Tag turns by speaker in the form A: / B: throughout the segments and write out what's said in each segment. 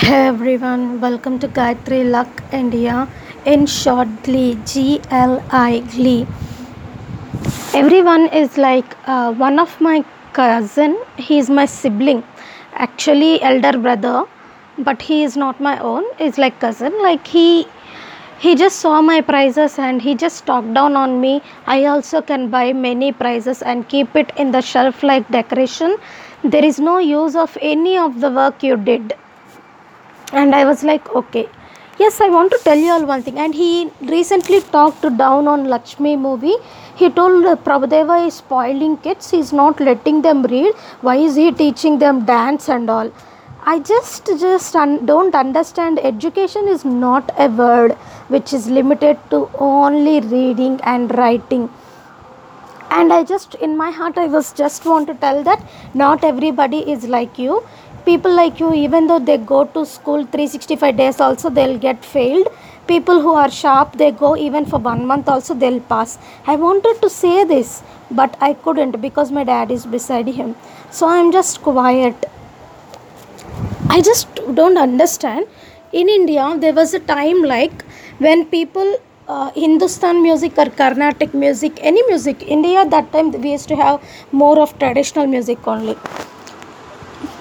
A: Hey everyone, welcome to Gayatri Luck India. In short, Glee, G L I, Glee. Everyone is like uh, one of my cousin. He is my sibling, actually elder brother, but he is not my own. He's like cousin. Like he he just saw my prizes and he just talked down on me. I also can buy many prizes and keep it in the shelf like decoration. There is no use of any of the work you did and i was like okay. Yes i want to tell you all one thing. And he recently talked down on lakshmi movie. He told uh, prabhudeva is spoiling kids. He's not letting them read. Why is he teaching them dance and all? I just just un- don't understand. Education is not a word which is limited to only reading and writing. And i just in my heart i was just want to tell that not everybody is like you people like you even though they go to school 365 days also they'll get failed. People who are sharp they go even for one month also they'll pass. I wanted to say this but i couldn't because my dad is beside him. So i'm just quiet. I just don't understand. In india there was a time like when people uh, hindustan music or carnatic music any music india that time we used to have more of traditional music only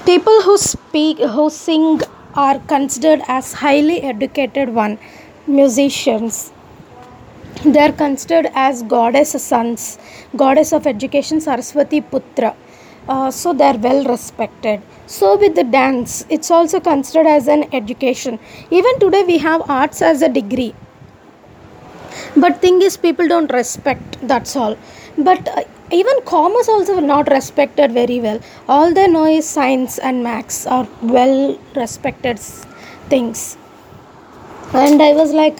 A: people who speak who sing are considered as highly educated one musicians. They are considered as goddess sons. Goddess of education saraswati putra. Uh, so they are well respected. So with the dance it's also considered as an education. Even today we have arts as a degree. But thing is people don't respect that's all. But uh, even commerce also were not respected very well. All they know is science and maths are well respected things. And i was like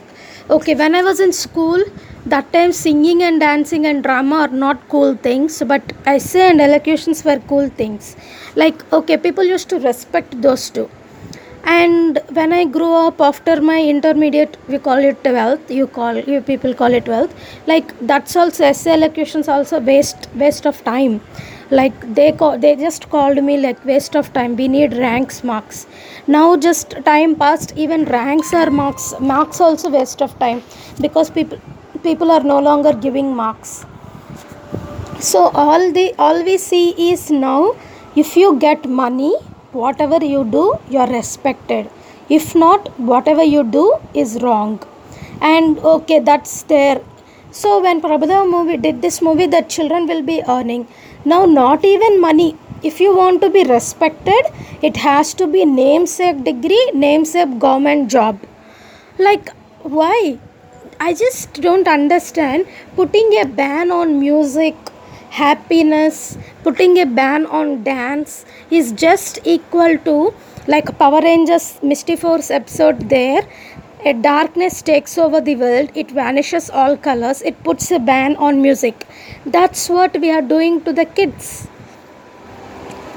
A: okay when i was in school that time singing and dancing and drama are not cool things but essay and elocutions were cool things. Like okay people used to respect those two and when i grew up after my intermediate we call it 12th you call you people call it 12th like that's also essay elocutions also waste waste of time. Like they call, they just called me like waste of time. We need ranks marks. Now just time passed even ranks are marks marks also waste of time. Because people people are no longer giving marks. So all the all we see is now if you get money whatever you do you are respected. If not whatever you do is wrong. And okay that's there. So when prabhudev movie did this movie the children will be earning. Now not even money. If you want to be respected it has to be namesake degree namesake government job. Like why? I just don't understand putting a ban on music happiness. Putting a ban on dance is just equal to like power rangers mystic force episode there. A darkness takes over the world. It vanishes all colors. It puts a ban on music. That's what we are doing to the kids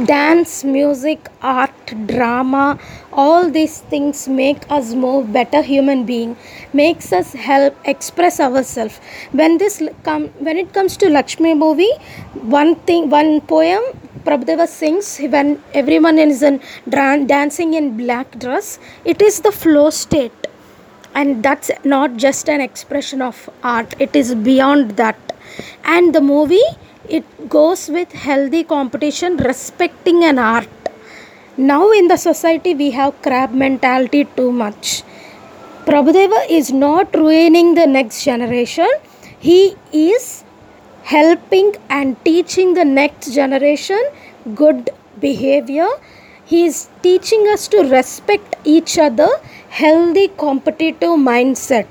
A: dance music art drama all these things make us more better human being makes us help express ourselves when this come when it comes to lakshmi movie one thing one poem prabhudeva sings when everyone is in dancing in black dress it is the flow state. And that's not just an expression of art it is beyond that and the movie it goes with healthy competition respecting an art. Now in the society we have crab mentality too much. Prabhudeva is not ruining the next generation. He is helping and teaching the next generation good behavior. He is teaching us to respect each other healthy competitive mindset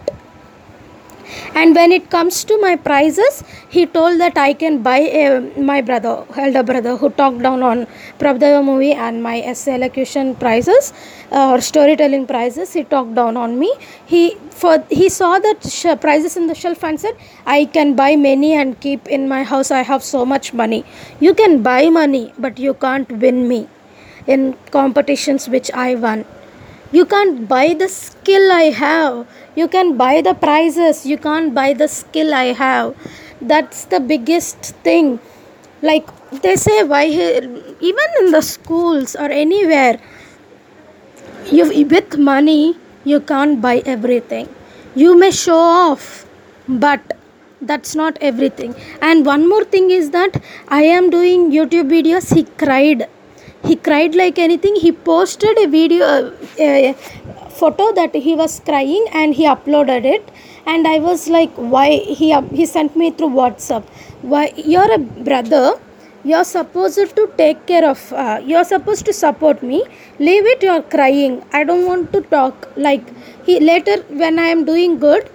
A: and when it comes to my prizes he told that i can buy a, my brother elder brother who talked down on prabhudeva movie and my essay elocution prizes uh, or storytelling prizes he talked down on me. He for he saw that sh- prizes in the shelf and said i can buy many and keep in my house. I have so much money. You can buy money but you can't win me in competitions which i won you can't buy the skill i have. You can buy the prizes. You can't buy the skill i have. That's the biggest thing. Like they say why even in the schools or anywhere you with money you can't buy everything. You may show off but that's not everything. And one more thing is that i am doing youtube videos. He cried he cried like anything. He posted a video uh, a photo that he was crying and he uploaded it. And i was like why he he sent me through whatsapp. Why you're a brother. You're supposed to take care of uh, you're supposed to support me. Leave it you're crying. I don't want to talk. Like he later when i am doing good